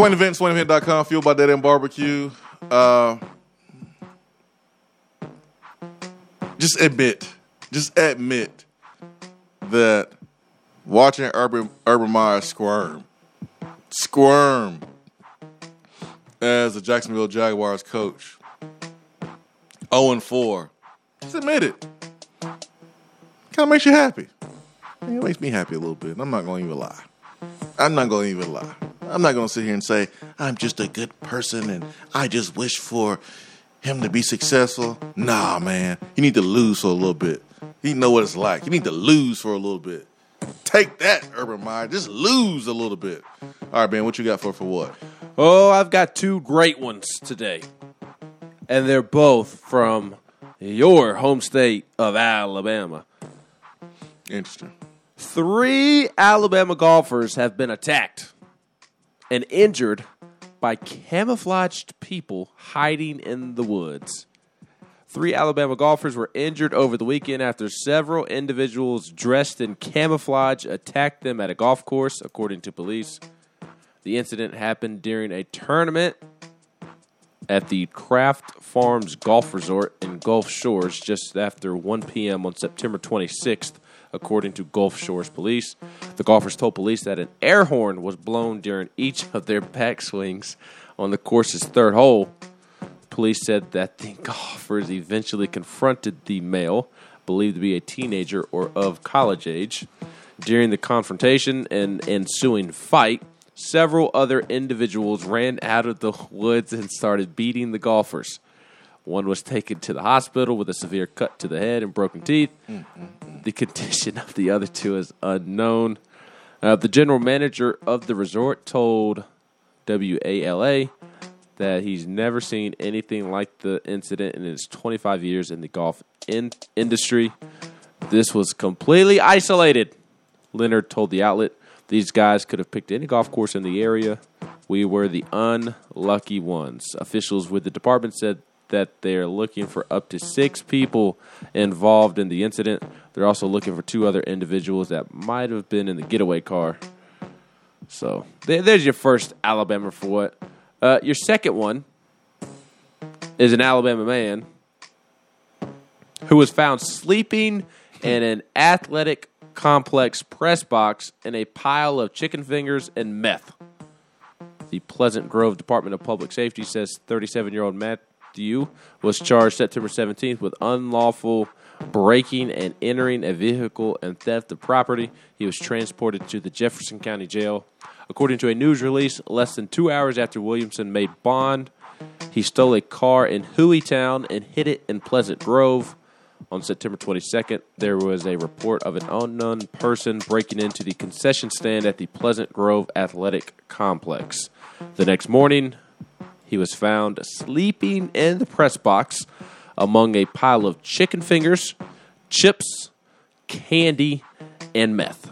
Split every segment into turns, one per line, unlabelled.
Swain Event, SwainEvent.com, fueled by Dead End Barbecue. Uh, just admit, just admit that watching Urban Urban Meyer squirm, squirm as the Jacksonville Jaguars coach, 0 and 4. Just admit it. Kind of makes you happy. It makes me happy a little bit. I'm not going to even lie. I'm not going to even lie. I'm not going to sit here and say I'm just a good person and I just wish for him to be successful. Nah, man. You need to lose for a little bit. You know what it's like. You need to lose for a little bit. Take that, Urban Meyer. Just lose a little bit. All right, man. What you got for for what?
Oh, I've got two great ones today. And they're both from your home state of Alabama.
Interesting.
Three Alabama golfers have been attacked and injured by camouflaged people hiding in the woods. Three Alabama golfers were injured over the weekend after several individuals dressed in camouflage attacked them at a golf course, according to police. The incident happened during a tournament at the Craft Farms Golf Resort in Gulf Shores just after 1 p.m. on September 26th, according to Gulf Shores police. The golfers told police that an air horn was blown during each of their backswings on the course's third hole. Police said that the golfers eventually confronted the male, believed to be a teenager or of college age. During the confrontation and ensuing fight, several other individuals ran out of the woods and started beating the golfers. One was taken to the hospital with a severe cut to the head and broken teeth. Mm, mm, mm. The condition of the other two is unknown. Uh, the general manager of the resort told WALA that he's never seen anything like the incident in his 25 years in the golf in- industry. This was completely isolated, Leonard told the outlet. These guys could have picked any golf course in the area. We were the unlucky ones. Officials with the department said that they're looking for up to six people involved in the incident. They're also looking for two other individuals that might have been in the getaway car. So there's your first Alabama for what. Uh, your second one is an Alabama man who was found sleeping in an athletic complex press box in a pile of chicken fingers and meth. The Pleasant Grove Department of Public Safety says 37 year old Matthew was charged September 17th with unlawful breaking and entering a vehicle and theft of property. He was transported to the Jefferson County Jail. According to a news release, less than two hours after Williamson made bond, he stole a car in Hueytown and hid it in Pleasant Grove. On September 22nd, there was a report of an unknown person breaking into the concession stand at the Pleasant Grove Athletic Complex. The next morning, he was found sleeping in the press box among a pile of chicken fingers, chips, candy, and meth.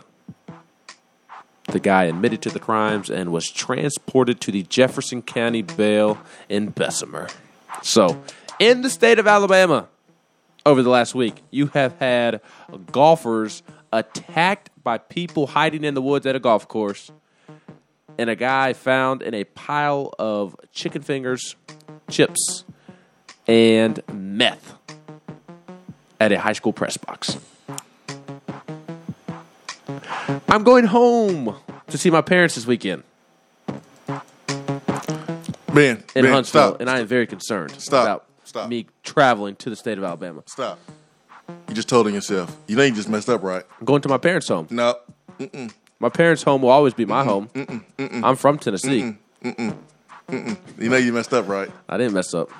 The guy admitted to the crimes and was transported to the Jefferson County Jail in Bessemer. So, in the state of Alabama, over the last week, you have had golfers attacked by people hiding in the woods at a golf course, and a guy found in a pile of chicken fingers, chips, and meth at a high school press box. I'm going home to see my parents this weekend
Ben,
in
ben,
Huntsville,
stop.
and I am very concerned
Stop.
about
Stop.
me traveling to the state of Alabama.
Stop. You just told on yourself. You know you just messed up, right?
I'm going to my parents' home.
No.
My parents' home will always be my home. I'm from Tennessee.
You know you messed up, right?
I didn't mess up.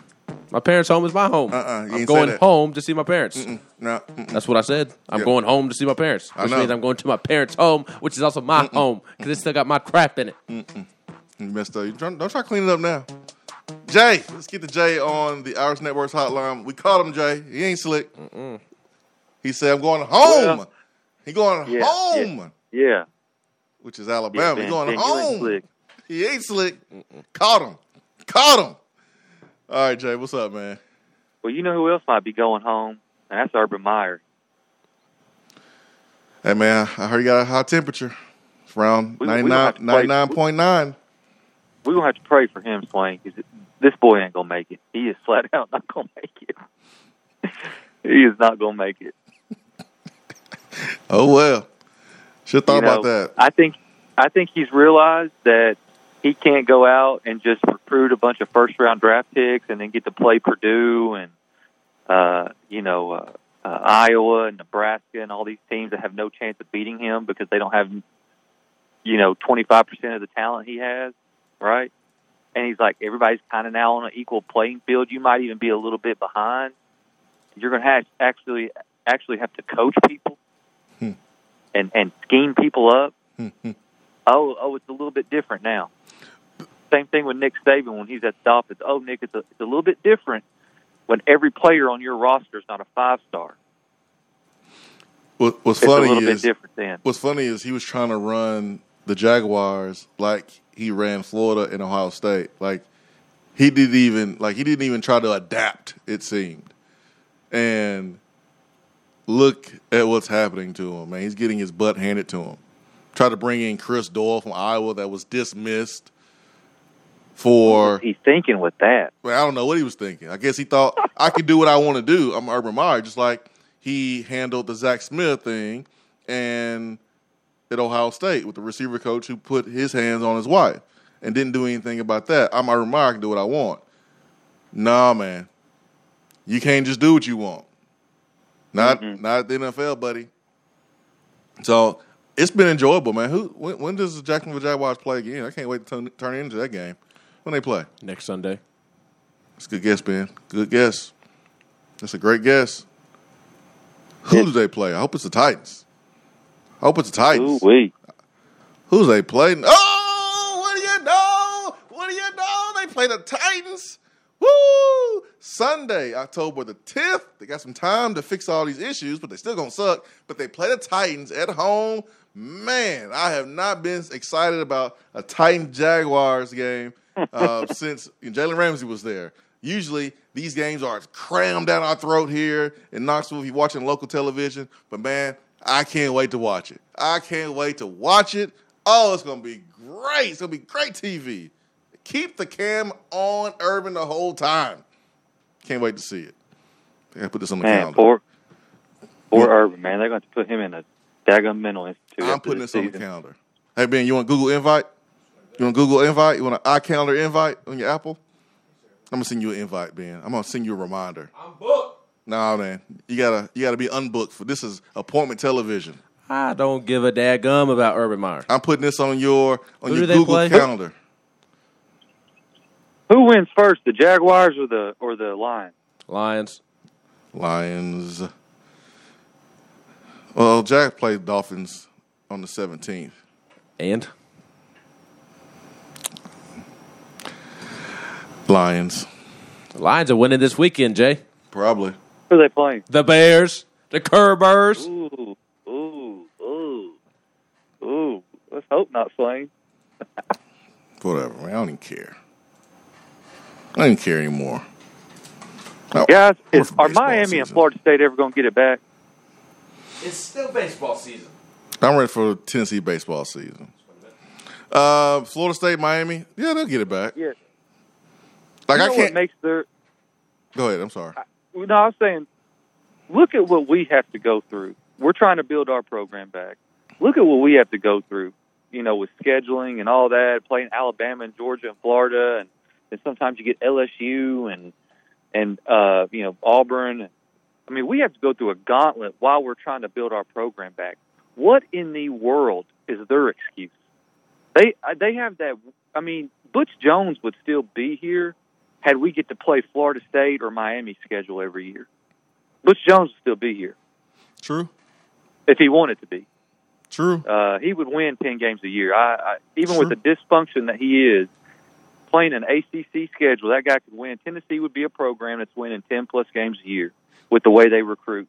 My parents' home is my home.
Uh-uh, you
I'm
ain't say
going
that.
home to see my parents.
No. mm-mm.
That's what I said. I'm
Yeah.
going home to see my parents,
I
which
know.
means I'm going to my parents' home, which is also my home because it still got my crap in it.
You messed up. You try, don't try to clean it up now. Jay, let's get the Jay on the Iris Networks hotline. We called him Jay. He ain't slick. He said, "I'm going home."
Well,
he going
yeah,
home,
Yeah.
Which is Alabama.
Ben,
he going
Ben, you ain't
home.
slick.
He ain't slick. Caught him. Caught him. All right, Jay. What's up, man?
Well, you know who else might be going home? And that's Urban Meyer.
Hey, man. I heard you got a high temperature. It's around
We- we
99,
gonna have to
99.9.
we're have to pray for him, Swain, because this boy ain't gonna make it. He is flat out not gonna make it. he is not gonna make it.
Oh well. Should thought
You know,
about that.
I think I think he's realized that he can't go out and just recruit a bunch of first round draft picks and then get to play Purdue and uh, you know uh, uh, Iowa and Nebraska and all these teams that have no chance of beating him because they don't have you know twenty five percent of the talent he has, right? And he's like everybody's kind of now on an equal playing field. You might even be a little bit behind. You're going to have actually actually have to coach people. And and scheme people up oh, oh, it's a little bit different now. Same thing with Nick Saban when he's at the Dolphins. Oh, Nick, it's a, it's a little bit different when every player on your roster is not a five star.
What, what's
It's
funny is
bit different then.
what's funny is he was trying to run the Jaguars like he ran Florida and Ohio State. Like he didn't even like he didn't even try to adapt. It seemed, and look at what's happening to him. Man, he's getting his butt handed to him. Tried to bring in Chris Doyle from Iowa that was dismissed for
He's thinking with that.
well, I don't know what he was thinking. I guess he thought I can do what I want to do. I'm Urban Meyer, just like he handled the Zach Smith thing and at Ohio State with the receiver coach who put his hands on his wife and didn't do anything about that. I'm Urban Meyer, I can do what I want. Nah, man. You can't just do what you want. Not
Mhm.
not the NFL, buddy. So it's been enjoyable, man. Who when, when does the Jacksonville Jaguars play again? I can't wait to turn, turn into that game. When they play?
Next Sunday.
That's a good guess, Ben. Good guess. That's a great guess. Who do they play? I hope it's the Titans. I hope it's the Titans.
Ooh wee.
Who do they play? Oh, what do you know? What do you know? They play the Titans. Woo! Sunday, October the 10th. They got some time to fix all these issues, but they still gonna suck. But they play the Titans at home. Man, I have not been excited about a Titan Jaguars game uh, since Jalen Ramsey was there. Usually these games are crammed down our throat here in Knoxville if you're watching local television. But man, I can't wait to watch it. I can't wait to watch it. Oh, it's gonna be great. It's gonna be great TV. Keep the cam on Urban the whole time. Can't wait to see it. I gotta put this on the
Man,
calendar.
poor poor
What?
Urban, man. They're going to put him in a daggum mental institute.
I'm putting
this
this on the calendar. Hey Ben, you want Google invite? You want Google invite? You want an iCalendar invite on your Apple? I'm gonna send you an invite, Ben. I'm gonna send you a reminder.
I'm booked.
Nah, man, you gotta you gotta be unbooked for this is appointment television.
I don't give a daggum about Urban Meyer.
I'm putting this on your on
Who
your Google
play?
calendar.
Who wins first, the Jaguars or the or the Lions?
Lions.
Lions. Well, Jack played Dolphins on the 17th.
And
Lions,
the Lions are winning this weekend, Jay.
probably.
Who are they playing?
The Bears. The Kerbers.
Ooh, ooh, ooh, ooh. Let's hope not, Swain.
Whatever, man. I don't even care. I didn't care anymore. No,
Guys,
we're
is, are
baseball
Miami and. Florida State ever going to get it back?
It's still baseball season.
I'm ready for Tennessee baseball season. Uh, Florida State, Miami. Yeah, they'll get it back.
Yeah.
Like
you
I
know
can't.
what makes their
Go ahead. I'm sorry.
no, I was saying, look at what we have to go through. We're trying to build our program back. Look at what we have to go through, you know, with scheduling and all that, playing Alabama and Georgia and Florida, and, and sometimes you get LSU and and uh, you know Auburn. I mean, we have to go through a gauntlet while we're trying to build our program back. What in the world is their excuse? They uh, they have that. I mean, Butch Jones would still be here had we get to play Florida State or Miami schedule every year. Butch Jones would still be here
True.
if he wanted to be.
True.
Uh, he would win ten games a year. I, I even with the dysfunction that he is, playing an ACC schedule, that guy could win. Tennessee would be a program that's winning ten plus games a year with the way they recruit.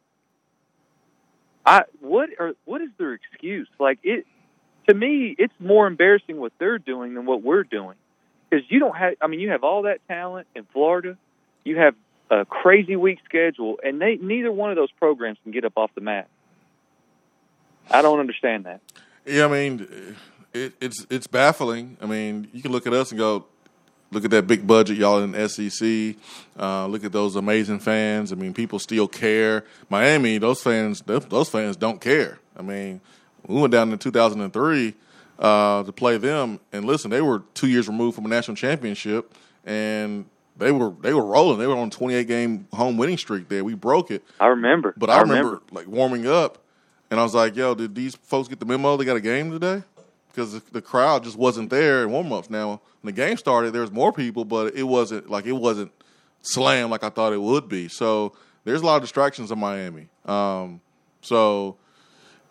I what are what is their excuse? Like it to me, it's more embarrassing what they're doing than what we're doing. Because you don't have, I mean, you have all that talent in Florida. You have a crazy week schedule, and they neither one of those programs can get up off the mat. I don't understand that.
Yeah, I mean, it, it's it's baffling. I mean, you can look at us and go, look at that big budget, y'all in SEC. Uh, look at those amazing fans. I mean, people still care. Miami, those fans, those fans don't care. I mean, we went down in 2003 uh, to play them, and listen, they were two years removed from a national championship, and they were they were rolling. They were on a 28 game home winning streak there. We broke it.
I remember.
But I, remember, like warming up, and I was like, "Yo, did these folks get the memo? They got a game today?" Because the, crowd just wasn't there in warm ups. Now, when the game started, there was more people, but it wasn't like it wasn't slam like I thought it would be. So there's a lot of distractions in Miami. Um, so,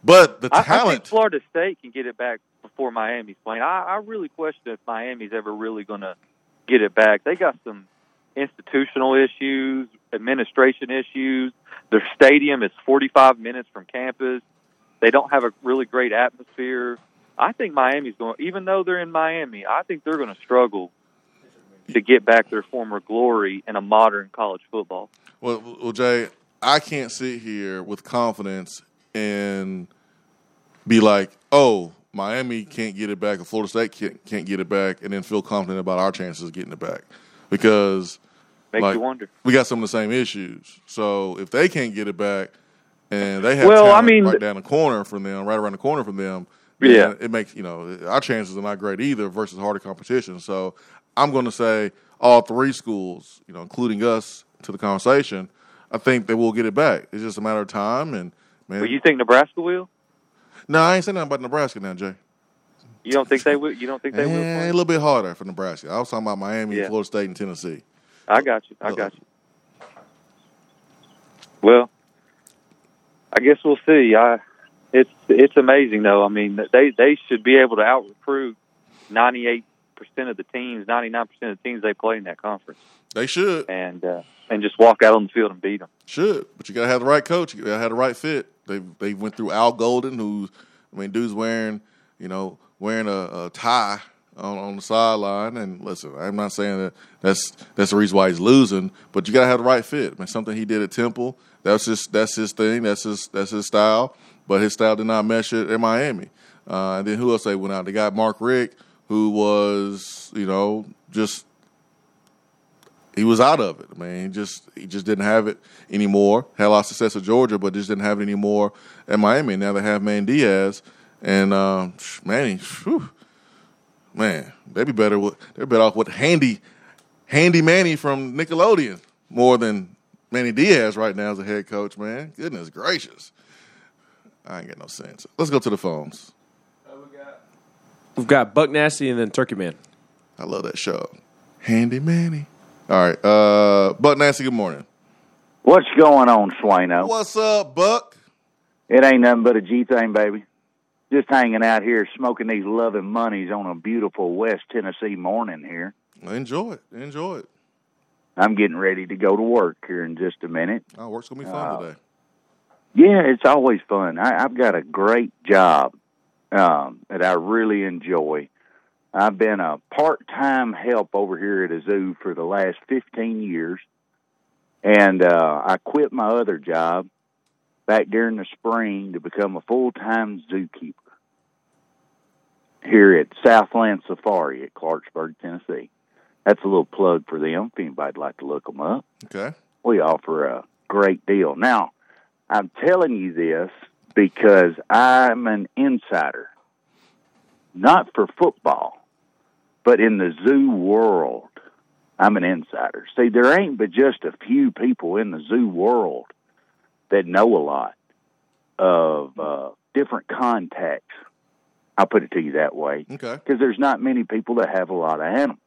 but the
I, I
talent.
think Florida State can get it back before Miami's playing. I, I really question if Miami's ever really going to get it back. They got some institutional issues, administration issues. Their stadium is 45 minutes from campus. They don't have a really great atmosphere. I think Miami's going, even though they're in Miami, I think they're going to struggle to get back their former glory in a modern college football.
Well, well, Jay, I can't sit here with confidence and be like, "Oh, Miami can't get it back, or Florida State can't, can't get it back," and then feel confident about our chances of getting it back because
Makes
like,
you wonder.
we got some of the same issues. So if they can't get it back, and they have
Well, I mean-
right down the corner from them, right around the corner from them,
Yeah.
then it makes you know our chances are not great either versus harder competition. So I'm going to say all three schools, you know, including us, to the conversation. I think they will get it back. It's just a matter of time. And man,
But you think Nebraska will?
no, I ain't saying nothing about Nebraska now, Jay.
You don't think they will? You don't think they will?
Eh, a little bit harder for Nebraska. I was talking about Miami,
Yeah.
Florida State, and Tennessee.
I got you. I got you. Well, I guess we'll see. I it's it's amazing though. I mean, they they should be able to out recruit ninety eight percent of the teams, ninety nine percent of the teams they play in that conference,
They should.
and uh, and just walk out on the field and beat them.
Should, but you gotta have the right coach. You gotta have the right fit. They they went through Al Golden, who, I mean, dude's wearing, you know, wearing a, a tie on, on the sideline. And listen, I'm not saying that that's that's the reason why he's losing, but you gotta have the right fit. I mean, something he did at Temple. That's his that's his thing. That's his that's his style. But his style did not mesh it in Miami. Uh, and then who else they went out? They got Mark Richt, who was, you know, just he was out of it. I mean, he just he just didn't have it anymore. Had a lot of success at Georgia, but just didn't have it anymore at Miami. Now they have Man Diaz and um, Manny. Whew, man, they'd be better. With, they're better off with Handy, Handy Manny from Nickelodeon more than Manny Diaz right now as a head coach. Man, goodness gracious, I ain't got no sense. Let's go to the phones.
We've got Buck Nasty and then Turkey Man.
I love that show, Handy Manny. All right, uh, Buck Nancy. Good morning.
What's going on, Swano?
What's up, Buck?
It ain't nothing but a G thing, baby. Just hanging out here smoking these loving monies on a beautiful West Tennessee morning here.
Enjoy it. Enjoy it.
I'm getting ready to go to work here in just a minute.
Oh, work's gonna be fun
Oh.
today.
Yeah, it's always fun. I, I've got a great job um, that I really enjoy. I've been a part-time help over here at a zoo for the last 15 years, and uh, I quit my other job back during the spring to become a full-time zookeeper here at Southland Safari at Clarksburg, Tennessee. That's a little plug for them if anybody'd like to look them up
Okay.
we offer a great deal. Now, I'm telling you this because I'm an insider, not for football, but in the zoo world. I'm an insider. See, there ain't but just a few people in the zoo world that know a lot of uh, different contacts. I'll put it to you that way
Okay.
because there's not many people that have a lot of animals.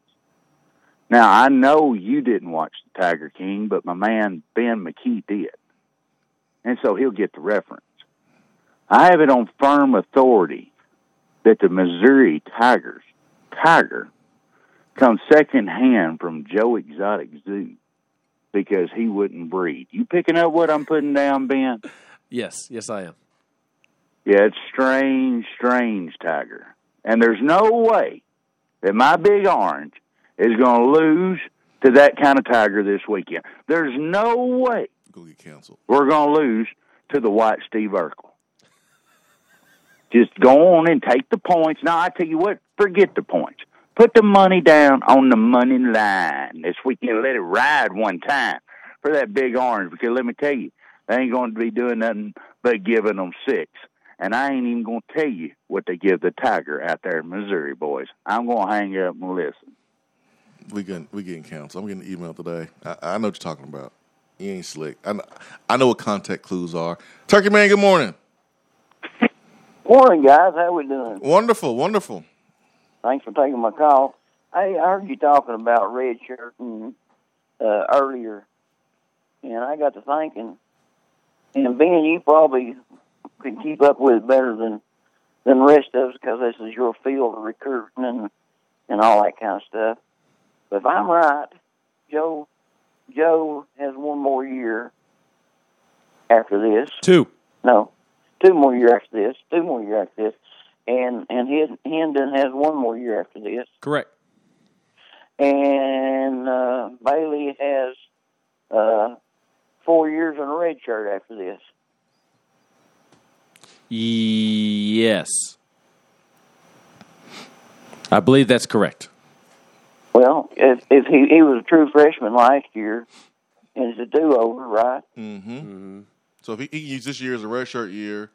Now, I know you didn't watch the Tiger King, but my man Ben McKee did. And so he'll get the reference. I have it on firm authority that the Missouri Tigers, Tiger, comes second hand from Joe Exotic Zoo because he wouldn't breed. You picking up what I'm putting down, Ben?
Yes, yes, I am.
Yeah, it's strange, strange tiger. And there's no way that my big orange is going to lose to that kind of tiger this weekend. There's no way
Go get canceled.
we're going to lose to the white Steve Urkel. Just go on and take the points. Now I tell you what, forget the points. Put the money down on the money line this weekend. Let it ride one time for that big orange. Because let me tell you, they ain't going to be doing nothing but giving them six. And I ain't even going to tell you what they give the Tiger out there in Missouri, boys. I'm going to hang up and listen.
We getting we getting counsel. I'm getting an email today. I, I know what you're talking about. You ain't slick. I know, I know what contact clues are. Turkey man, good morning.
Morning, guys. How we doing?
Wonderful, wonderful.
Thanks for taking my call. Hey, I heard you talking about red shirt and uh, earlier, and I got to thinking, and Ben, you probably can keep up with it better than than the rest of us because this is your field of recruiting and and all that kind of stuff. But if I'm right, Joe Joe has one more year after this.
Two.
No, two more year after this. Two more year after this, and and Hen- Hendon has one more year after this,
Correct.
and uh, Bailey has uh, four years in a red shirt after this.
Yes. I believe that's correct.
Well, if if he he was a true freshman last year, and it's a do over, right?
Mm-hmm. So if he, he can use this year as a redshirt year,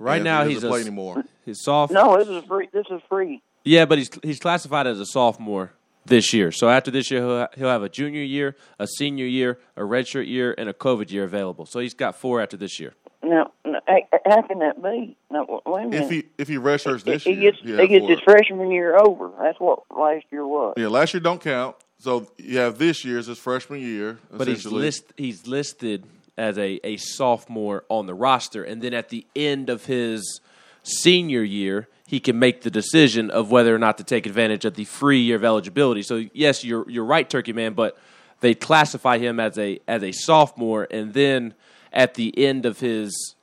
Right
and
now
he
he's
doesn't
a,
play anymore.
His soft.
No, this is free. This is free.
Yeah, but he's he's classified as a sophomore this year. So after this year, he'll he'll have a junior year, a senior year, a redshirt year, and a COVID year available. So he's got four after this year.
Now, now, how can that be? No, wait a minute.
If he if he redshirts this
he
year,
gets
he'll
he gets his freshman year over. That's what last year was.
Yeah, last year don't count. So you have this year as his freshman year.
But he's
essentially.
list he's listed as a, a sophomore on the roster, and then at the end of his senior year, he can make the decision of whether or not to take advantage of the free year of eligibility. So yes, you're you're right, Turkey Man, but they classify him as a as a sophomore, and then at the end of his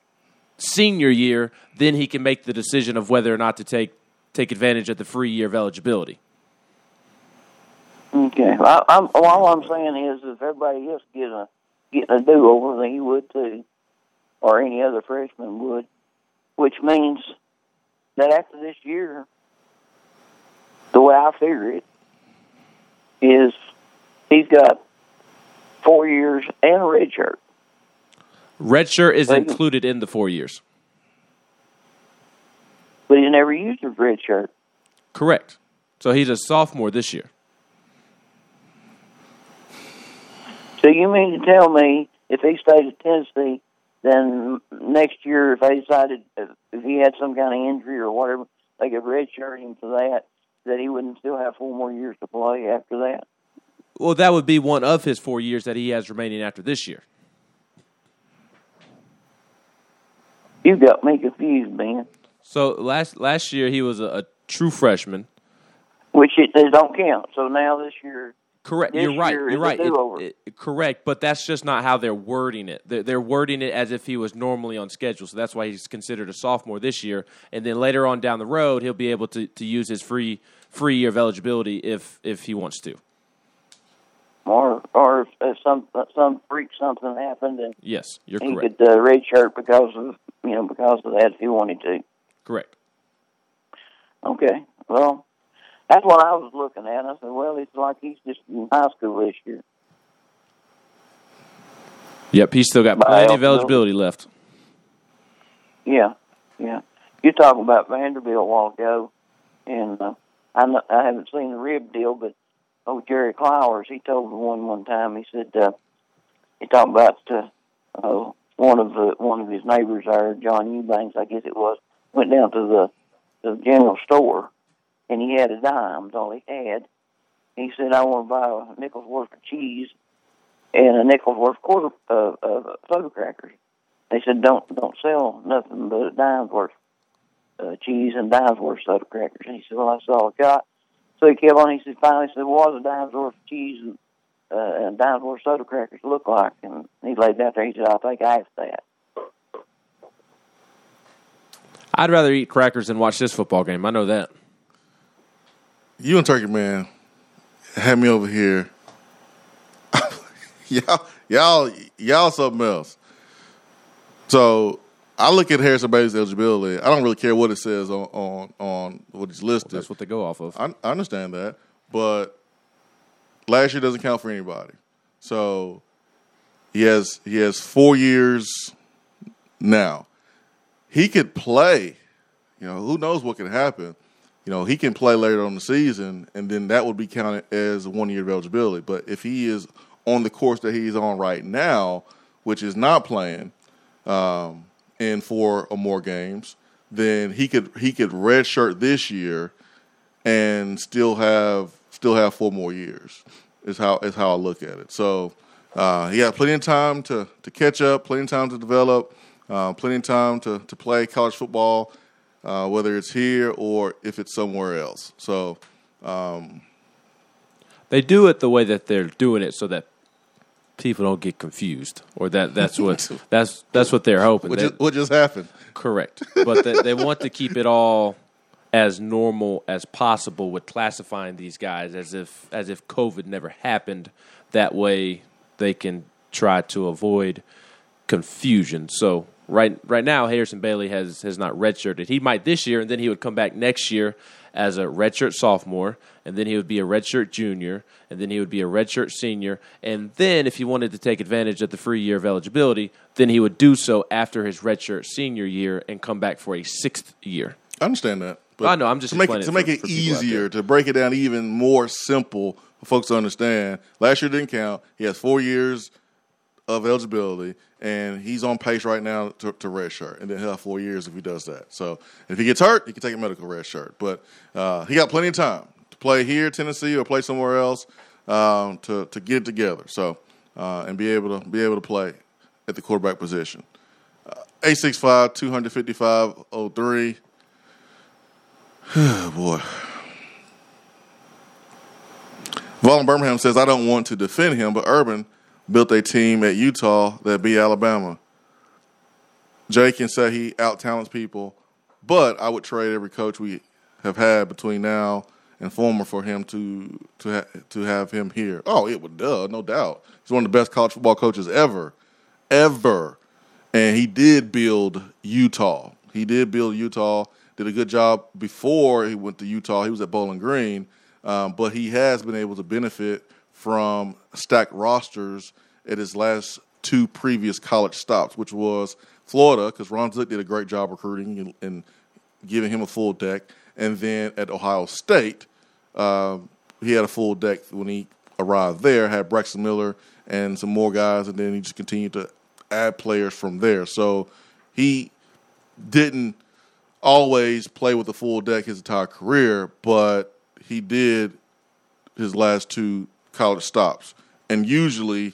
senior year, then he can make the decision of whether or not to take take advantage of the free year of eligibility.
Okay. I, I'm, all I'm saying is, if everybody else getting a getting a do over, then he would too, or any other freshman would, which means that after this year, the way I figure it is, he's got four years and a red shirt.
Redshirt is included in the four years.
but he never used his red shirt.
Correct. So he's a sophomore this year.
So you mean to tell me if he stayed at Tennessee, then next year if they decided if he had some kind of injury or whatever, they could redshirt him for that, that he wouldn't still have four more years to play after that?
Well, that would be one of his four years that he has remaining after this year.
You got me confused, Ben.
So last last year he was a, a true freshman.
Which it, they don't count. So now this year,
Correct.
This
You're right. You're right. It- it- correct. But that's just not how they're wording it. They're, they're wording it as if he was normally on schedule. So that's why he's considered a sophomore this year. And then later on down the road, he'll be able to, to use his free free year of eligibility if if he wants to.
or or if some some freak something happened and
Yes, you're
he
correct.
could uh, redshirt because of you know because of that if he wanted to.
Correct.
Okay. Well, that's what I was looking at. I said, well, it's like he's just in high school this year.
Yep. He's still got
But
plenty of eligibility left.
Yeah, yeah. You talking about Vanderbilt a while ago, and uh, I know, I haven't seen the rib deal, but oh Jerry Clowers, he told me one one time. He said uh, he talked about uh, uh, one of the one of his neighbors there, John Eubanks, I guess it was, went down to the the general store, and he had a dime. All he had. He said, "I want to buy a nickel's worth of cheese and a nickel's worth quarter uh, of soda crackers." They said, "Don't don't sell nothing but a dime's worth uh, cheese and dime's worth soda crackers." And he said, "Well, that's all I got." So he kept on. He said, finally, he said, "What does a dime's worth of cheese and uh, and dime's worth of soda crackers look like?" And he laid down there. He said, "I think I asked that."
I'd rather eat crackers than watch this football game. I know that.
You and Turkey Man had me over here. y'all, y'all, y'all something else. So I look at Harrison Bailey's eligibility. I don't really care what it says on on, on what he's listed.
That's what they go off of.
I, I understand that, but last year doesn't count for anybody. So he has he has four years now. He could play. You know, who knows what could happen. You know, he can play later on the season, and then that would be counted as one year of eligibility. But if he is on the course that he's on right now, which is not playing, um, in four or more games, then he could he could redshirt this year and still have still have four more years. Is how is how I look at it. So uh, he got plenty of time to to catch up, plenty of time to develop, uh, plenty of time to to play college football, uh, whether it's here or if it's somewhere else. So. Um,
they do it the way that they're doing it so that people don't get confused, or that that's what that's that's what they're hoping.
What, just, what just happened?
correct, but they, they want to keep it all as normal as possible with classifying these guys as if as if COVID never happened. That way, they can try to avoid confusion. So right right now, Harrison Bailey has has not redshirted. He might this year, and then he would come back next year as a redshirt sophomore, and then he would be a redshirt junior, and then he would be a redshirt senior, and then if he wanted to take advantage of the free year of eligibility, then he would do so after his redshirt senior year and come back for a sixth year.
I understand that.
But I know. I'm just
to make it, to make
for,
it
for
easier to break it down even more simple for folks to understand. Last year didn't count. He has four years of eligibility, and he's on pace right now to, to red shirt, and then he'll have four years if he does that. So if he gets hurt, he can take a medical red shirt, but uh, he got plenty of time to play here, Tennessee, or play somewhere else um, to to get it together. So uh, and be able to be able to play at the quarterback position. Uh, 865 255 03 oh boy. Vaughn Birmingham says, I don't want to defend him, but Urban built a team at Utah that beat Alabama. Jay can say he out talents people, but I would trade every coach we have had between now and former for him to to ha- to have him here. Oh, it would, duh, no doubt. He's one of the best college football coaches ever, ever, and he did build Utah. He did build Utah. Did a good job before he went to Utah. He was at Bowling Green, um, but he has been able to benefit from stacked rosters at his last two previous college stops, which was Florida, because Ron Zook did a great job recruiting and, and giving him a full deck, and then at Ohio State, um, he had a full deck when he arrived there. Had Braxton Miller and some more guys, and then he just continued to add players from there. So he didn't always play with a full deck his entire career, but he did his last two college stops. And usually,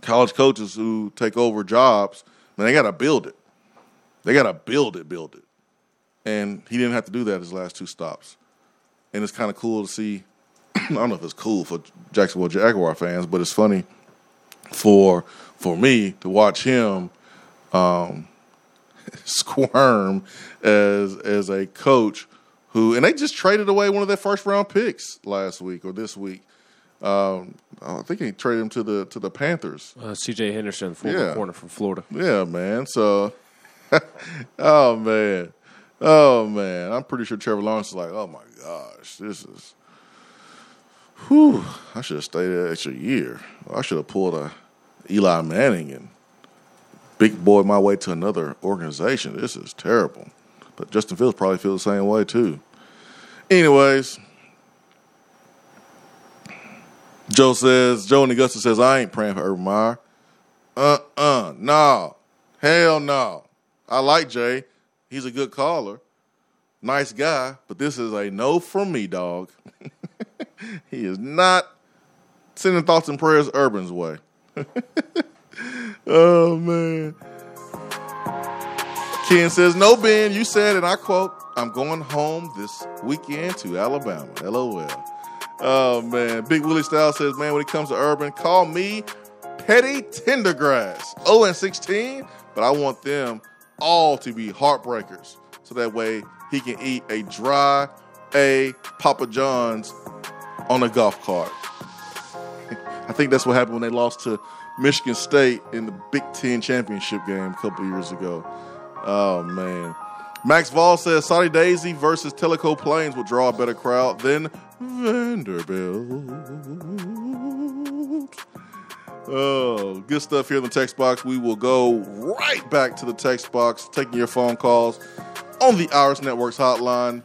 college coaches who take over jobs, man, they got to build it. They got to build it, build it. And he didn't have to do that his last two stops. And it's kind of cool to see. I don't know if it's cool for Jacksonville Jaguar fans, but it's funny for for me to watch him um, squirm as as a coach who and they just traded away one of their first round picks last week or this week. Um, I think he traded him to the to the Panthers.
Uh, C.J. Henderson, former
Yeah.
corner from Florida.
Yeah, man. So, oh man, oh man. I'm pretty sure Trevor Lawrence is like, oh my gosh, this is. Whew, I should have stayed there extra year. I should have pulled a Eli Manning and big boy my way to another organization. This is terrible. But Justin Fields probably feels the same way too. Anyways, Joe says, Joe and Augusta says, I ain't praying for Urban Meyer. Uh uh, no. Hell no. I like Jay. He's a good caller. Nice guy, but this is a no from me, dog. he is not sending thoughts and prayers Urban's way. oh man. Ken says, No, Ben, you said, and I quote, I'm going home this weekend to Alabama. LOL. Oh man. Big Willie Style says, Man, when it comes to Urban, call me Petty Pendergrass. 0 and 16, but I want them all to be heartbreakers. So that way he can eat a dry A Papa John's on a golf cart. I think that's what happened when they lost to Michigan State in the Big Ten championship game a couple years ago. Oh man. Max Vol says Soddy-Daisy versus Tellico Plains will draw a better crowd than Vanderbilt. Oh, good stuff here in the text box. We will go right back to the text box, taking your phone calls on the Iris Networks hotline,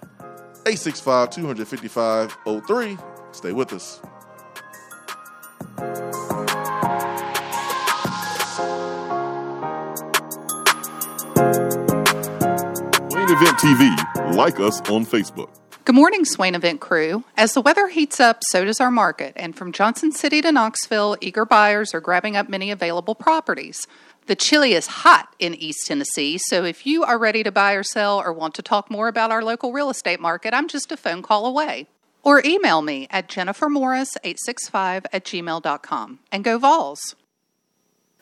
865 255 03. Stay with us.
Swain Event TV. Like us on Facebook.
Good morning, Swain Event crew. As the weather heats up, so does our market, and from Johnson City to Knoxville, eager buyers are grabbing up many available properties. The chili is hot in East Tennessee, so if you are ready to buy or sell or want to talk more about our local real estate market, I'm just a phone call away. Or email me at jennifermorris865 at gmail.com. And go Vols!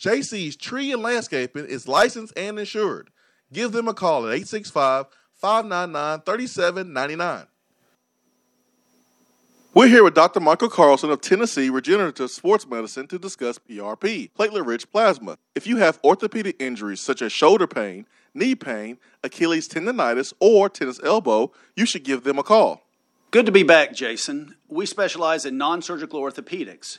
JC's Tree and Landscaping is licensed and insured. Give them a call at 865 599 3799. We're here with Dr. Michael Carlson of Tennessee Regenerative Sports Medicine to discuss PRP, platelet rich plasma. If you have orthopedic injuries such as shoulder pain, knee pain, Achilles tendonitis, or tennis elbow, you should give them a call.
Good to be back, Jason. We specialize in non surgical orthopedics,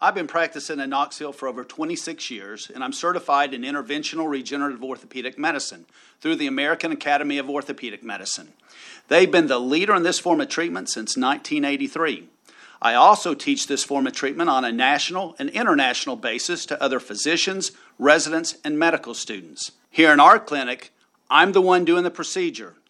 I've been practicing in Knoxville for over 26 years, and I'm certified in interventional regenerative orthopedic medicine through the American Academy of Orthopedic Medicine. They've been the leader in this form of treatment since 1983. I also teach this form of treatment on a national and international basis to other physicians, residents, and medical students. Here in our clinic, I'm the one doing the procedure,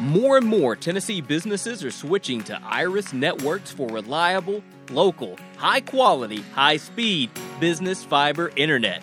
More and more Tennessee businesses are switching to Iris Networks for reliable, local, high quality, high speed business fiber internet.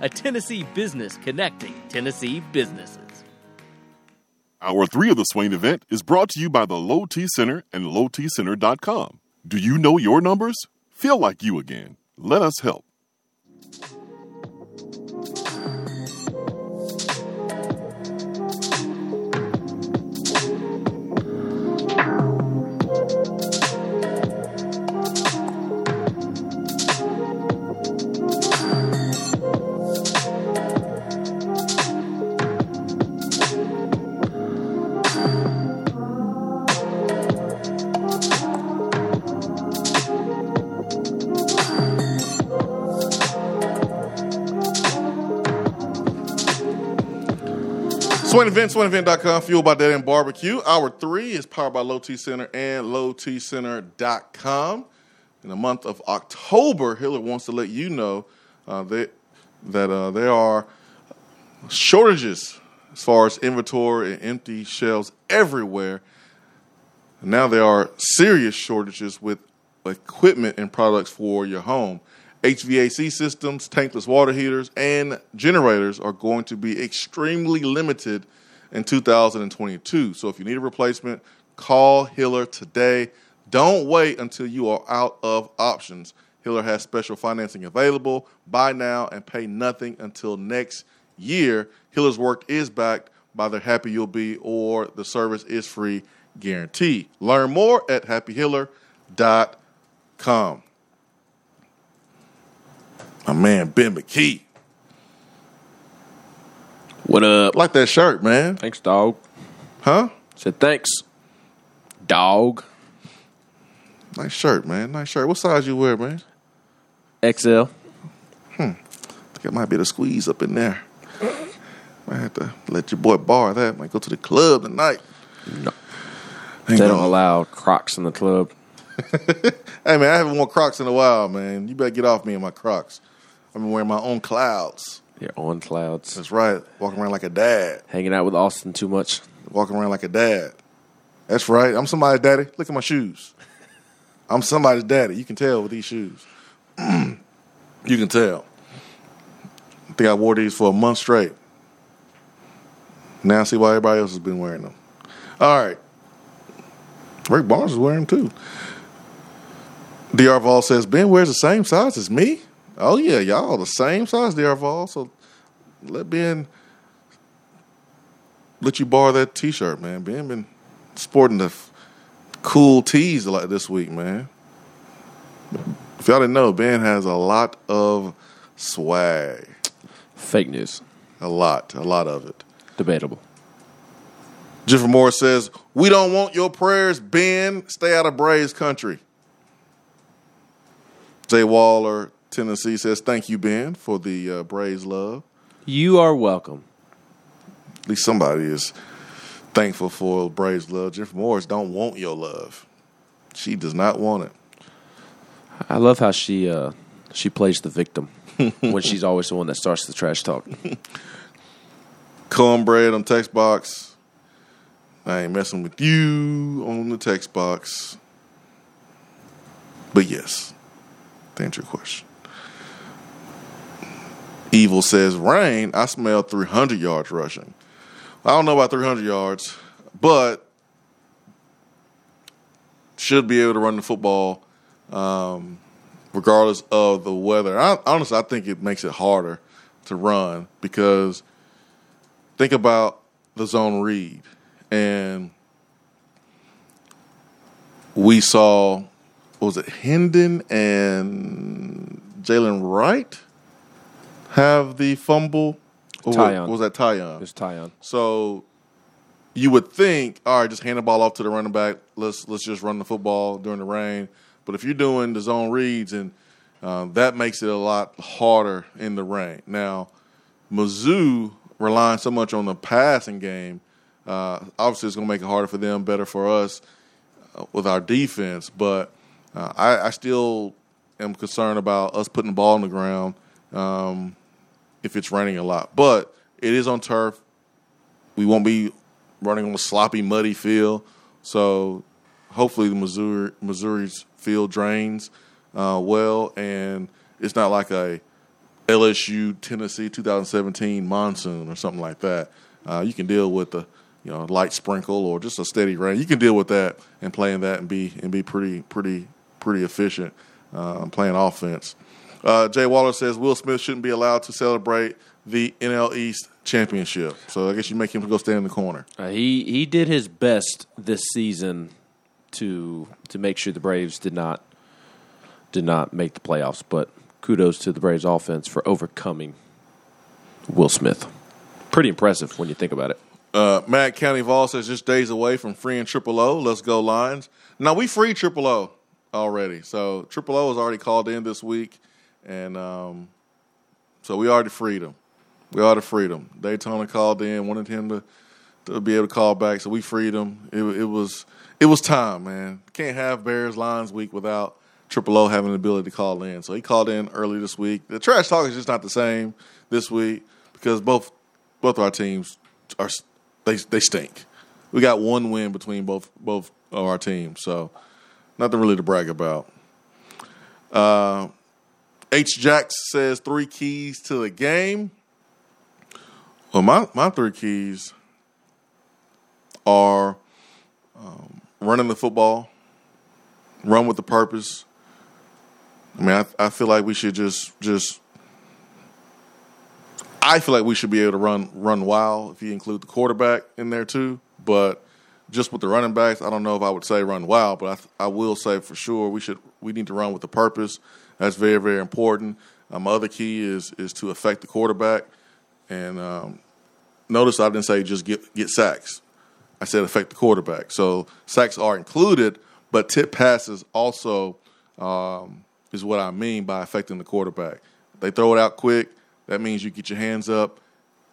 a Tennessee business connecting Tennessee businesses.
Hour three of the Swain event is brought to you by the Low T Center and LowTCenter.com. Do you know your numbers? Feel like you again. Let us help.
Swain Event, SwainEvent.com, fueled by Dead End Barbecue. Hour three is powered by Low T Center and LowTCenter.com. In the month of October, Hiller wants to let you know uh, that, that uh, there are shortages as far as inventory and empty shelves everywhere. Now there are serious shortages with equipment and products for your home. HVAC systems, tankless water heaters, and generators are going to be extremely limited in 2022. So if you need a replacement, call Hiller today. Don't wait until you are out of options. Hiller has special financing available. Buy now and pay nothing until next year. Hiller's work is backed by their Happy You'll Be or the service is free guarantee. Learn more at happyhiller.com. My man, Ben McKee.
What up?
Like that shirt, man.
Thanks, dog.
Huh?
Said thanks, dog.
Nice shirt, man. Nice shirt. What size you wear, man?
XL. Hmm.
I think it might be the squeeze up in there. Might have to let your boy borrow that. Might go to the club tonight.
No. They don't
gonna-
allow Crocs in the club.
Hey man, I haven't worn Crocs in a while, man. You better get off me and my Crocs. I've been wearing my own clouds.
You're on clouds.
That's right. Walking around like a dad.
Hanging out with Austin too much.
Walking around like a dad. That's right. I'm somebody's daddy. Look at my shoes. I'm somebody's daddy. You can tell with these shoes. you can tell. I think I wore these for a month straight. Now I see why everybody else has been wearing them. All right. Rick Barnes is wearing them too. DR Vol says, Ben wears the same size as me? Oh, yeah, y'all the same size, DR Vol. So let Ben let you borrow that t shirt, man. Ben been sporting the f- cool tees a lot this week, man. If y'all didn't know, Ben has a lot of swag.
Fake news.
A lot, a lot of it.
Debatable.
Jeffrey Moore says, We don't want your prayers, Ben. Stay out of Braves country. Jay Waller, Tennessee says, Thank you, Ben, for the uh, Braves love.
You are welcome.
At least somebody is thankful for Braves love. Jeffrey Morris don't want your love. She does not want it.
I love how she uh, she plays the victim when she's always the one that starts the trash talk.
Cornbread on text box. I ain't messing with you on the text box. But yes, to answer your question. Evil says, Rain, I smell 300 yards rushing. I don't know about 300 yards, but should be able to run the football um, regardless of the weather. I, honestly, I think it makes it harder to run because think about the zone read. And we saw, was it Hendon and Jaylen Wright have the fumble? Or
Tiyon.
was that Tiyon?
It's Tiyon.
So you would think, all right, just hand the ball off to the running back. Let's let's just run the football during the rain. But if you're doing the zone reads, and um, that makes it a lot harder in the rain. Now, Mizzou relying so much on the passing game, uh, obviously it's going to make it harder for them, better for us uh, with our defense. But uh, I, I still am concerned about us putting the ball on the ground um, if it's raining a lot. But it is on turf. We won't be running on a sloppy, muddy field. So hopefully the Missouri Missouri's field drains uh, well, and it's not like a LSU Tennessee 2017 monsoon or something like that. Uh, you can deal with the you know light sprinkle or just a steady rain. You can deal with that and playing that and be and be pretty pretty pretty efficient uh, playing offense. Uh, Jay Waller says Will Smith shouldn't be allowed to celebrate the NL East championship. So I guess you make him go stand in the corner.
Uh, he he did his best this season to to make sure the Braves did not did not make the playoffs. But kudos to the Braves offense for overcoming Will Smith. Pretty impressive when you think about it.
Uh, Matt County Vol says just days away from freeing Triple O. Let's go Lions. Now we freed Triple O already, so Triple O was already called in this week, and um, so we already freed him. We already freed him. Daytona called in, wanted him to to be able to call back, so we freed him. It, it was it was time, man. Can't have Bears Lions week without Triple O having the ability to call in. So he called in early this week. The trash talk is just not the same this week because both both of our teams are they they stink. We got one win between both both of our teams, so nothing really to brag about. Uh, H. Jacks says three keys to the game. Well, my my three keys are um, running the football, run with the purpose. I mean, I, I feel like we should just just. I feel like we should be able to run run wild if you include the quarterback in there too. But just with the running backs, I don't know if I would say run wild, but I, I will say for sure we should we need to run with the purpose. That's very very important. Um, my other key is is to affect the quarterback, and um, notice I didn't say just get get sacks. I said affect the quarterback. So sacks are included, but tip passes also um, is what I mean by affecting the quarterback. They throw it out quick. That means you get your hands up,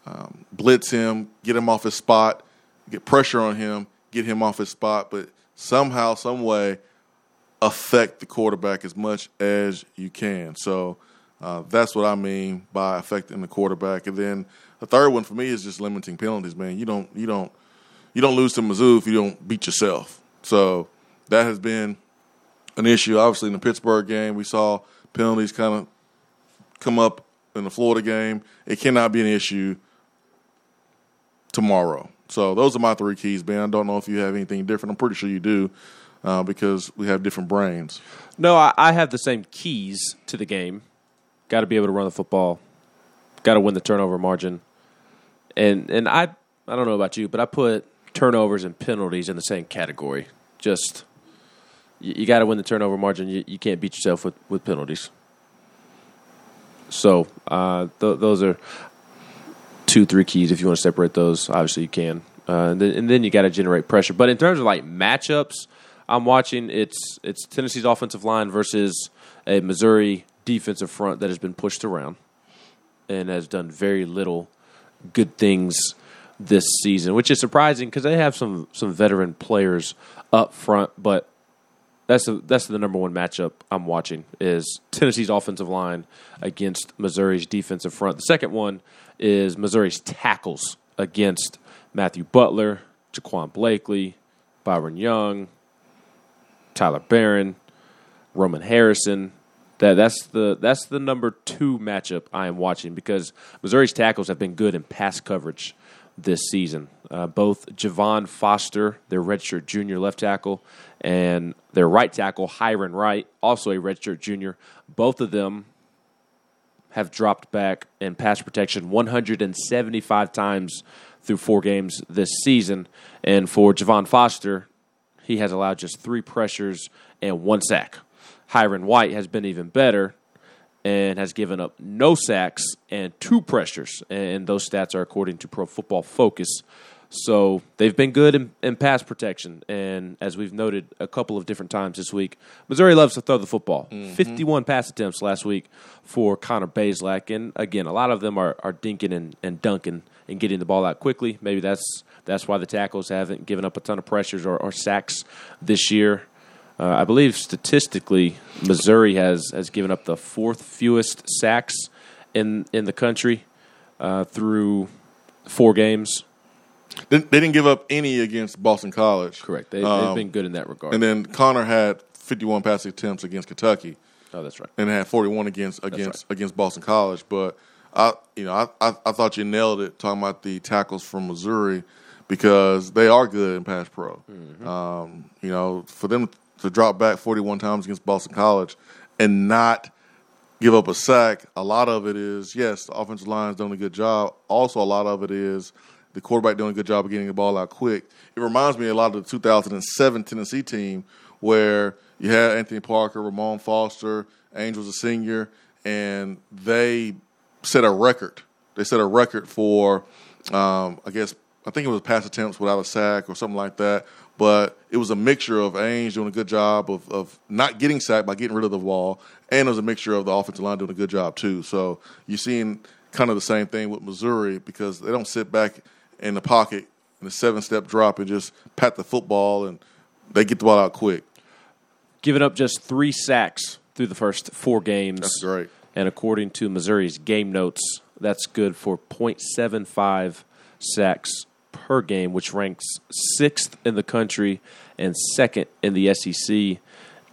um, blitz him, get him off his spot, get pressure on him, get him off his spot, but somehow, some way, affect the quarterback as much as you can. So uh, that's what I mean by affecting the quarterback. And then the third one for me is just limiting penalties. Man, you don't you don't you don't lose to Mizzou if you don't beat yourself. So that has been an issue. Obviously, in the Pittsburgh game, we saw penalties kind of come up in the Florida game. It cannot be an issue tomorrow. So those are my three keys, Ben. I don't know if you have anything different. I'm pretty sure you do uh, because we have different brains.
No, I, I have the same keys to the game. Got to be able to run the football. Got to win the turnover margin. And and I I don't know about you, but I put turnovers and penalties in the same category. Just you, you got to win the turnover margin. You, you can't beat yourself with, with penalties. So uh, th- those are two, three keys. If you want to separate those, obviously you can. Uh, and, and then you got to generate pressure. But in terms of like matchups, I'm watching. It's it's Tennessee's offensive line versus a Missouri defensive front that has been pushed around and has done very little good things this season, which is surprising because they have some some veteran players up front. But that's the that's the number one matchup I'm watching is Tennessee's offensive line against Missouri's defensive front. The second one is Missouri's tackles against Matthew Butler, Jaquan Blakely, Byron Young, Tyler Baron, Roman Harrison. That that's the that's the number two matchup I am watching because Missouri's tackles have been good in pass coverage this season. Uh, both Javon Foster, their redshirt junior left tackle, and their right tackle Hyrin Wright, also a redshirt junior. Both of them have dropped back in pass protection 175 times through four games this season. And for Javon Foster, he has allowed just three pressures and one sack. Hyrin White has been even better and has given up no sacks and two pressures. And those stats are according to Pro Football Focus. So they've been good in, in, pass protection. And as we've noted a couple of different times this week, Missouri loves to throw the football. Mm-hmm. 51 pass attempts last week for Connor Bazelak. And again, a lot of them are, are dinking and, and dunking and getting the ball out quickly. Maybe that's that's why the tackles haven't given up a ton of pressures or, or sacks this year. Uh, I believe statistically, Missouri has, has given up the fourth fewest sacks in in the country uh, through four games.
They, they, didn't give up any against Boston College.
Correct. They, have um, been good in that regard.
And then Connor had 51 passing attempts against Kentucky.
Oh, that's right.
And had 41 against against right. against Boston College. But I, you know, I, I, I thought you nailed it talking about the tackles from Missouri because they are good in pass pro. Mm-hmm. Um, you know, for them to drop back 41 times against Boston College and not give up a sack, a lot of it is yes, the offensive line is doing a good job. Also, a lot of it is the quarterback doing a good job of getting the ball out quick. It reminds me a lot of the 2007 Tennessee team where you had Anthony Parker, Ramon Foster, Ainge's a senior, and they set a record. They set a record for, um, I guess, I think it was pass attempts without a sack or something like that. But it was a mixture of Ainge doing a good job of, of not getting sacked by getting rid of the ball, and it was a mixture of the offensive line doing a good job too. So you're seeing kind of the same thing with Missouri because they don't sit back in the pocket in a seven step drop and just pat the football and they get the ball out quick.
Giving up just three sacks through the first four games.
That's great.
And according to Missouri's game notes, that's good for 0.75 sacks per game, which ranks sixth in the country and second in the SEC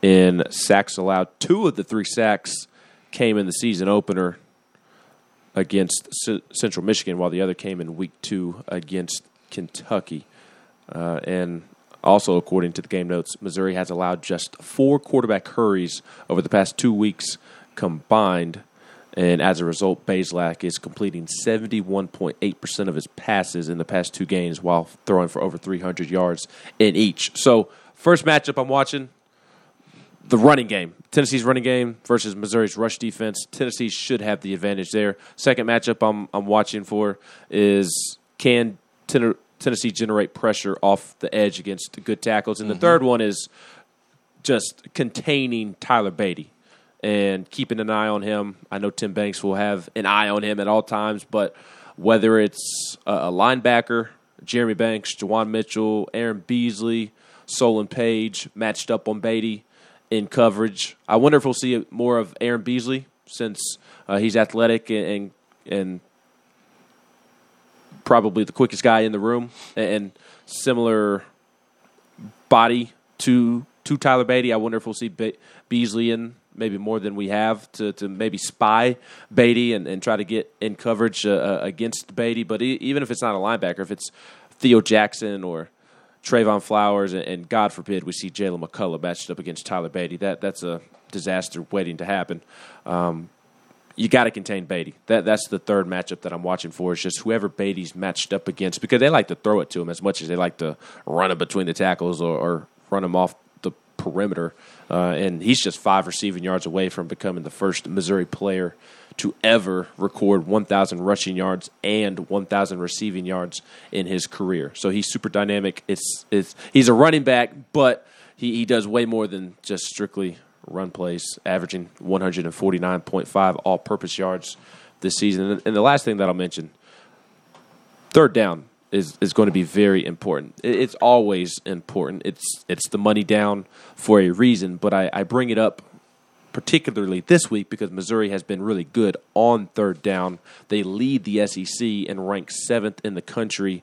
in sacks allowed. Two of the three sacks came in the season opener against C- Central Michigan, while the other came in week two against Kentucky. Uh, and Also, according to the game notes, Missouri has allowed just four quarterback hurries over the past two weeks combined. And as a result, Bazelak is completing 71.8% of his passes in the past two games while throwing for over 300 yards in each. So, first matchup I'm watching the running game. Tennessee's running game versus Missouri's rush defense. Tennessee should have the advantage there. Second matchup I'm, I'm watching for is can Ten- Tennessee generate pressure off the edge against good tackles? And the mm-hmm. third one is just containing Tyler Badie and keeping an eye on him. I know Tim Banks will have an eye on him at all times, but whether it's a, linebacker, Jeremy Banks, Juwan Mitchell, Aaron Beasley, Solon Page matched up on Badie in coverage. I wonder if we'll see more of Aaron Beasley since uh, he's athletic and, and and probably the quickest guy in the room and similar body to to Tyler Badie. I wonder if we'll see Be- Beasley in maybe more than we have to, to maybe spy Badie and, and try to get in coverage uh, uh, against Badie. But even if it's not a linebacker, if it's Theo Jackson or Trevon Flowers, and, and God forbid we see Jaylen McCollough matched up against Tyler Badie, that that's a disaster waiting to happen. Um, you got to contain Badie. That that's the third matchup that I'm watching for. Is just whoever Badie's matched up against because they like to throw it to him as much as they like to run it between the tackles or, or run him off perimeter. Uh, and he's just five receiving yards away from becoming the first Missouri player to ever record 1,000 rushing yards and 1,000 receiving yards in his career. So he's super dynamic. It's it's he's a running back, but he, he does way more than just strictly run plays, averaging 149.5 all purpose yards this season. And the last thing that I'll mention third down is, is going to be very important. It's always important. It's it's the money down for a reason, but I, I bring it up particularly this week because Missouri has been really good on third down. They lead the SEC and rank seventh in the country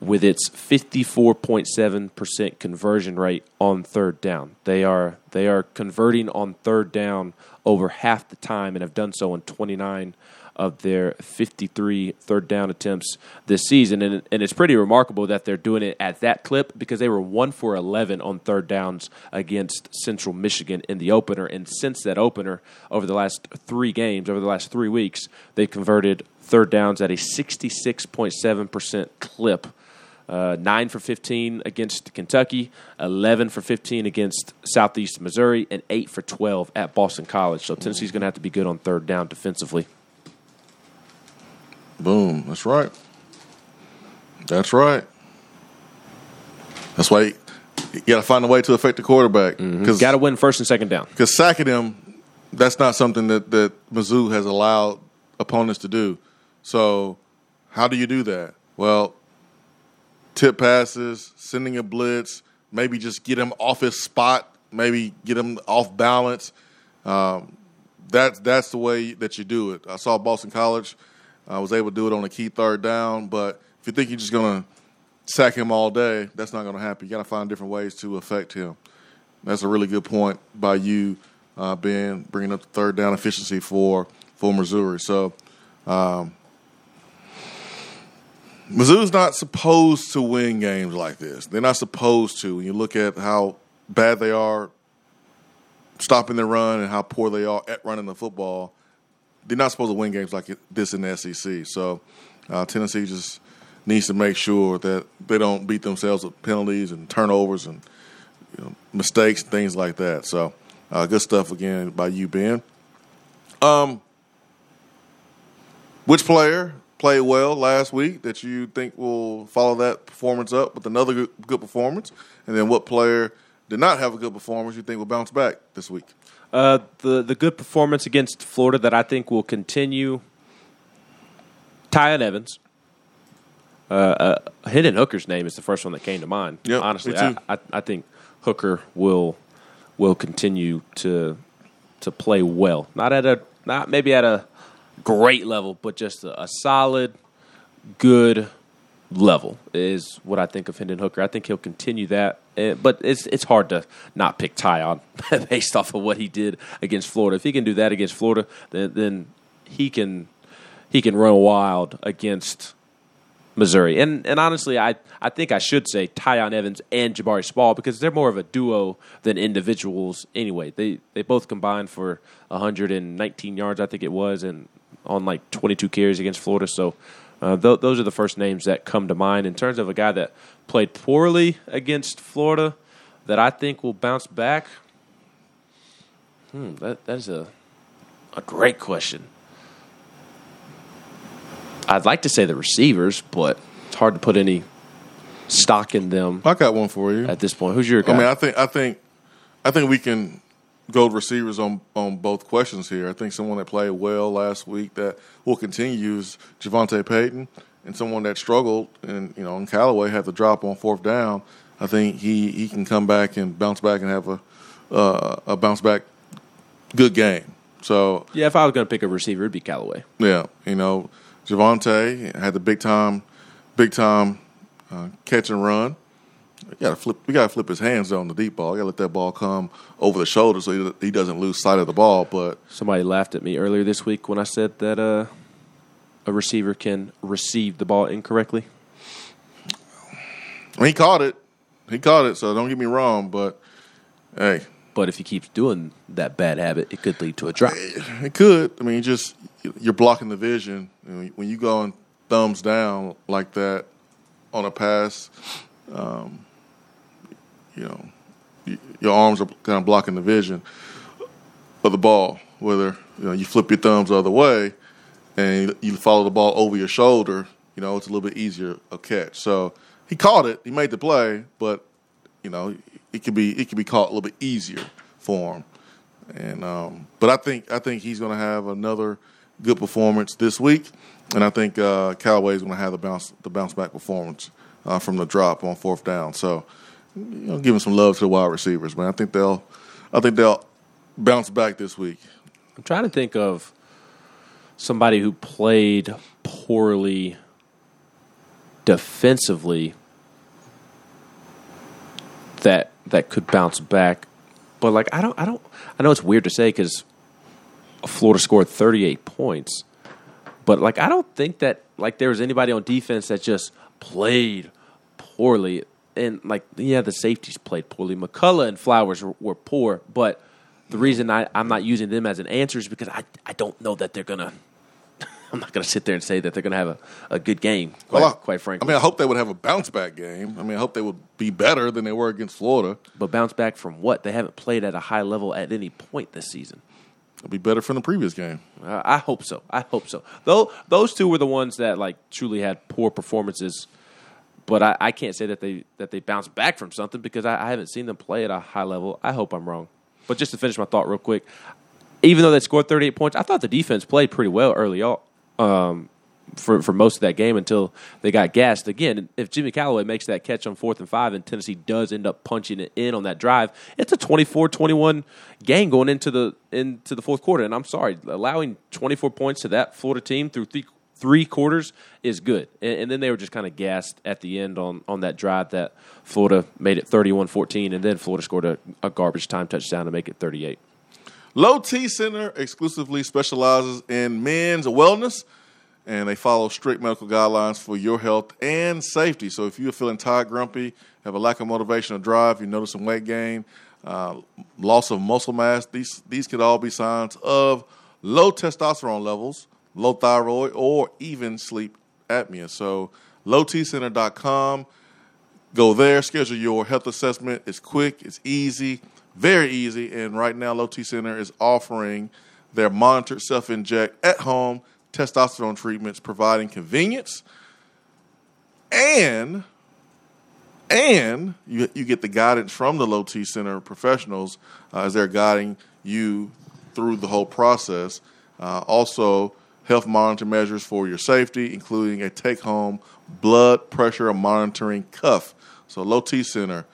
with its 54.7% conversion rate on third down. They are they are converting on third down over half the time and have done so in 29 of their 53 third down attempts this season and and it's pretty remarkable that they're doing it at that clip because they were 1 for 11 on third downs against Central Michigan in the opener and since that opener over the last 3 games over the last 3 weeks they've converted third downs at a 66.7% clip uh, 9 for 15 against Kentucky, 11 for 15 against Southeast Missouri, and 8 for 12 at Boston College. So Tennessee's going to have to be good on third down defensively.
Boom. That's right. That's right. That's why you, got to find a way to affect the quarterback. Because
Got to win first and second down.
Because sacking him, that's not something that, that Mizzou has allowed opponents to do. So, how do you do that? Well, tip passes, sending a blitz, maybe just get him off his spot, maybe get him off balance. Um, that's that's the way that you do it. I saw Boston College. I was able to do it on a key third down, but if you think you're just going to sack him all day, that's not going to happen. You got to find different ways to affect him. That's a really good point by you, uh, Ben, bringing up the third down efficiency for for Missouri. So, um, Mizzou's not supposed to win games like this. They're not supposed to. When you look at how bad they are stopping the run and how poor they are at running the football, they're not supposed to win games like this in the SEC. So, uh, Tennessee just needs to make sure that they don't beat themselves with penalties and turnovers and you know, mistakes and things like that. So, uh, good stuff again by you, Ben. Um, which player played well last week that you think will follow that performance up with another good, good performance? And then what player did not have a good performance you think will bounce back this week?
Uh, the the good performance against Florida that I think will continue. Tiyon Evans. Uh, uh, Hendon Hooker's name is the first one that came to mind.
Yep,
honestly, I. I, I think Hooker will will continue to to play well. Not at a not maybe at a great level, but just a, a solid, good level is what I think of Hendon Hooker. I think he'll continue that, Eh, but it's it's hard to not pick Tiyon based off of what he did against Florida. If he can do that against Florida, then then he can he can run wild against Missouri. And and honestly, I, I think I should say Tiyon Evans and Jabari Small because they're more of a duo than individuals anyway. They they both combined for 119 yards, I think it was, and on like 22 carries against Florida. So uh, th- those are the first names that come to mind in terms of a guy that played poorly against Florida that I think will bounce back. Hmm, that that is a a great question. I'd like to say the receivers, but it's hard to put any stock in them
I got one for you.
at this point. Who's your guy?
I mean, I think I think I think we can go receivers on on both questions here. I think someone that played well last week that will continue is JaVonta Payton, and someone that struggled and you know, in Calloway had to drop on fourth down. I think he he can come back and bounce back and have a uh, a bounce back good game. So
yeah, if I was going to pick a receiver, it'd be Calloway.
yeah, you know, JaVonta had the big time, big time uh, catch and run. We got to flip. We got to flip his hands on the deep ball. We got to let that ball come over the shoulder so he, he doesn't lose sight of the ball. But
Somebody laughed at me earlier this week when I said that uh, a receiver can receive the ball incorrectly.
I mean, he caught it. He caught it. So don't get me wrong. But hey,
But if he keeps doing that bad habit, it could lead to a drop.
it could. I mean, just you're blocking the vision when you go and thumbs down like that on a pass. Um, you know, your arms are kind of blocking the vision of the ball. Whether you know you flip your thumbs the other way and you follow the ball over your shoulder, you know it's a little bit easier a catch. So he caught it. He made the play, but you know it could be it could be caught a little bit easier for him. And um, but I think I think he's going to have another good performance this week, and I think uh, is going to have the bounce the bounce back performance uh, from the drop on fourth down. So you know, him some love to the wide receivers, man. I think they'll I think they'll bounce back this week.
I'm trying to think of somebody who played poorly defensively that that could bounce back. But like I don't I don't I know it's weird to say cuz Florida scored 38 points. But like I don't think that like there was anybody on defense that just played poorly and like yeah the safeties played poorly. McCollough and Flowers were, were poor, but the reason I, I'm not using them as an answer is because I, I don't know that they're gonna. I'm not gonna sit there and say that they're gonna have a, a good game. Quite,
Well, I-
quite frankly,
I mean, I hope they would have a bounce back game. I mean, I hope they would be better than they were against Florida.
but bounce back from what? They haven't played at a high level at any point this season.
It'll be better from the previous game.
Uh, I hope so. I hope so. Though those two were the ones that like truly had poor performances. But I, I can't say that they that they bounced back from something because I, I haven't seen them play at a high level. I hope I'm wrong. But just to finish my thought real quick, even though they scored 38 points, I thought the defense played pretty well early on um, for for most of that game until they got gassed. Again, if Jimmy Calloway makes that catch on fourth and five and Tennessee does end up punching it in on that drive, it's a 24-21 game going into the into the fourth quarter. And I'm sorry, allowing 24 points to that Florida team through three three quarters is good. And, and then they were just kind of gassed at the end on, on that drive that Florida made it 31-14, and then Florida scored a, a garbage time touchdown to make it 38.
Low T Center exclusively specializes in men's wellness, and they follow strict medical guidelines for your health and safety. So if you're feeling tired, grumpy, have a lack of motivation or drive, you notice some weight gain, uh, loss of muscle mass, these these could all be signs of low testosterone levels, low thyroid, or even sleep apnea. So lowtcenter.com. Go there, schedule your health assessment. It's quick, it's easy, very easy. And right now, Low T Center is offering their monitored self inject at home testosterone treatments, providing convenience and and you, you get the guidance from the Low T Center professionals uh, as they're guiding you through the whole process. Uh, also, health monitor measures for your safety, including a take home blood pressure monitoring cuff. So, Low T Center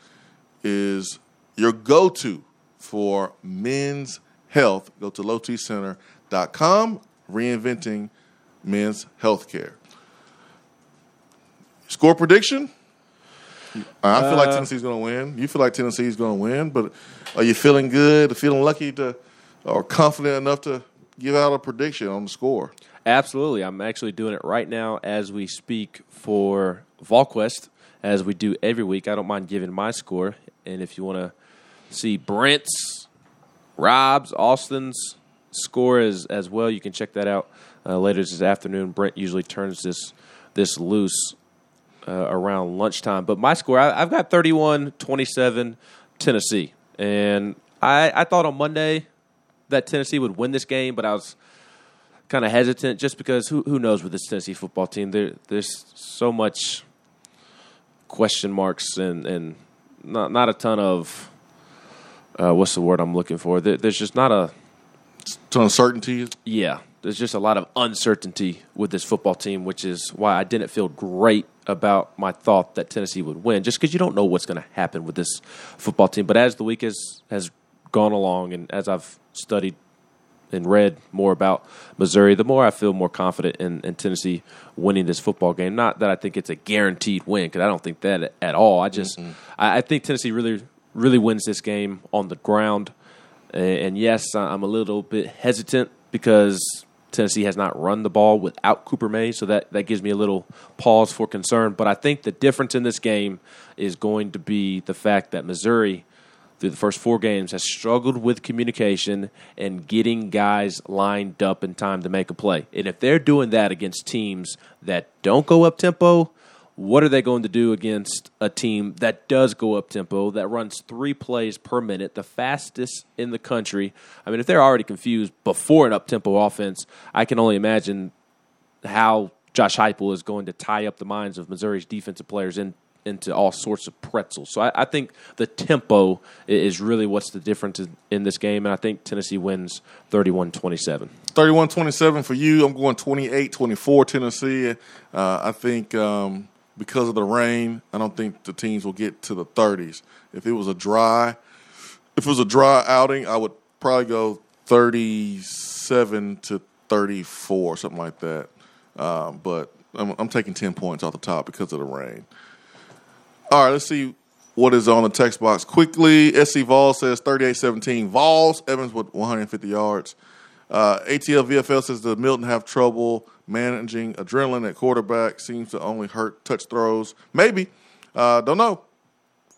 is your go to for men's health. Go to lowtcenter.com, reinventing men's healthcare. Score prediction? I feel like uh, Tennessee's going to win. You feel like Tennessee's going to win, but are you feeling good, feeling lucky to, or confident enough to give out a prediction on the score?
Absolutely. I'm actually doing it right now as we speak for VolQuest, as we do every week. I don't mind giving my score. And if you want to see Brent's, Rob's, Austin's score as, as well, you can check that out uh, later this afternoon. Brent usually turns this this loose uh, around lunchtime. But my score, I, I've got 31 27 Tennessee. And I, I thought on Monday that Tennessee would win this game, but I was kind of hesitant just because who who knows with this Tennessee football team? There there's so much question marks and and not not a ton of uh, what's the word I'm looking for? There, there's just not a
ton of certainty.
Yeah, there's just a lot of uncertainty with this football team, which is why I didn't feel great about my thought that Tennessee would win, just because you don't know what's going to happen with this football team. But as the week has has gone along, and as I've studied and read more about Missouri, the more I feel more confident in, in Tennessee winning this football game. Not that I think it's a guaranteed win, because I don't think that at all. I just I, I think Tennessee really really wins this game on the ground. And, and yes, I'm a little bit hesitant because Tennessee has not run the ball without Cooper May, so that, that gives me a little pause for concern. But I think the difference in this game is going to be the fact that Missouri, through the first four games, has struggled with communication and getting guys lined up in time to make a play. And if they're doing that against teams that don't go up tempo, what are they going to do against a team that does go up tempo, that runs three plays per minute, the fastest in the country? I mean, if they're already confused before an up tempo offense, I can only imagine how Josh Heupel is going to tie up the minds of Missouri's defensive players in, into all sorts of pretzels. So I, I think the tempo is really what's the difference in, this game, and I think Tennessee wins 31 27.
31 27 for you. I'm going 28 24 Tennessee. Uh, I think um, because of the rain, I don't think the teams will get to the 30s. If it was a dry, if it was a dry outing, I would probably go 37 to 34, something like that. Um, but I'm, I'm taking 10 points off the top because of the rain. All right, let's see what is on the text box quickly. SC Vols says 38 17 Vols. Evans with 150 yards. Uh, ATL VFL says the Milton have trouble managing adrenaline at quarterback. Seems to only hurt touch throws. Maybe. Uh, don't know.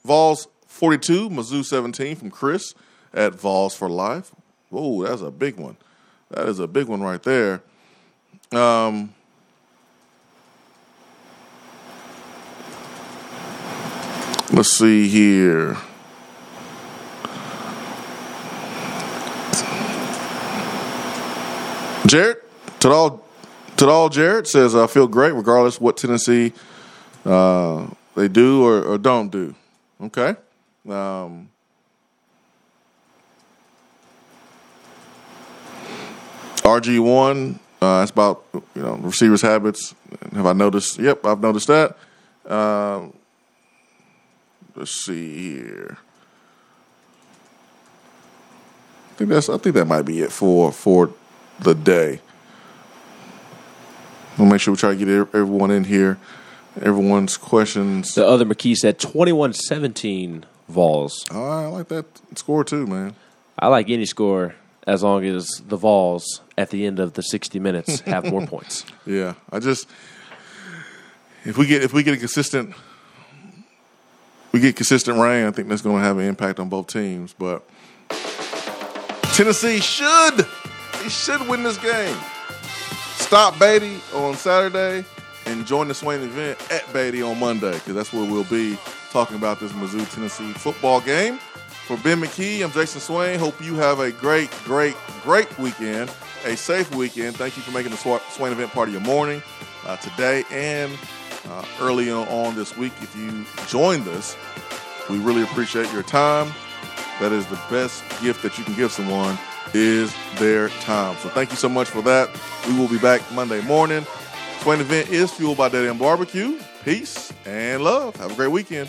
Vols 42, Mizzou 17 from Chris at Vols for Life. Whoa, that's a big one. That is a big one right there. Um, let's see here. Jared, Tadal, Tadal Jared says, I feel great regardless what Tennessee uh, they do or, or don't do. Okay. Um, RG1, uh, that's about you know receivers' habits. Have I noticed? Yep, I've noticed that. Um, let's see here. I think that's. I think that might be it for for the day. We'll make sure we try to get everyone in here. Everyone's questions.
The other McKee said 21 17 Vols.
Oh, I like that score too, man.
I like any score as long as the Vols at the end of the 60 minutes have more points.
Yeah, I just if we get if we get a consistent we get consistent rain, I think that's going to have an impact on both teams. But Tennessee should should win this game. Stop Badie on Saturday and join the Swain event at Beatty on Monday because that's where we'll be talking about this Mizzou Tennessee football game. For Ben McKee, I'm Jason Swain. Hope you have a great, great, great weekend, a safe weekend. Thank you for making the Swain event part of your morning uh, today and uh, early on, this week. If you joined us, we really appreciate your time. That is the best gift that you can give someone is their time. So thank you so much for that. We will be back Monday morning. Swain event is fueled by Dead End Barbecue. Peace and love. Have a great weekend.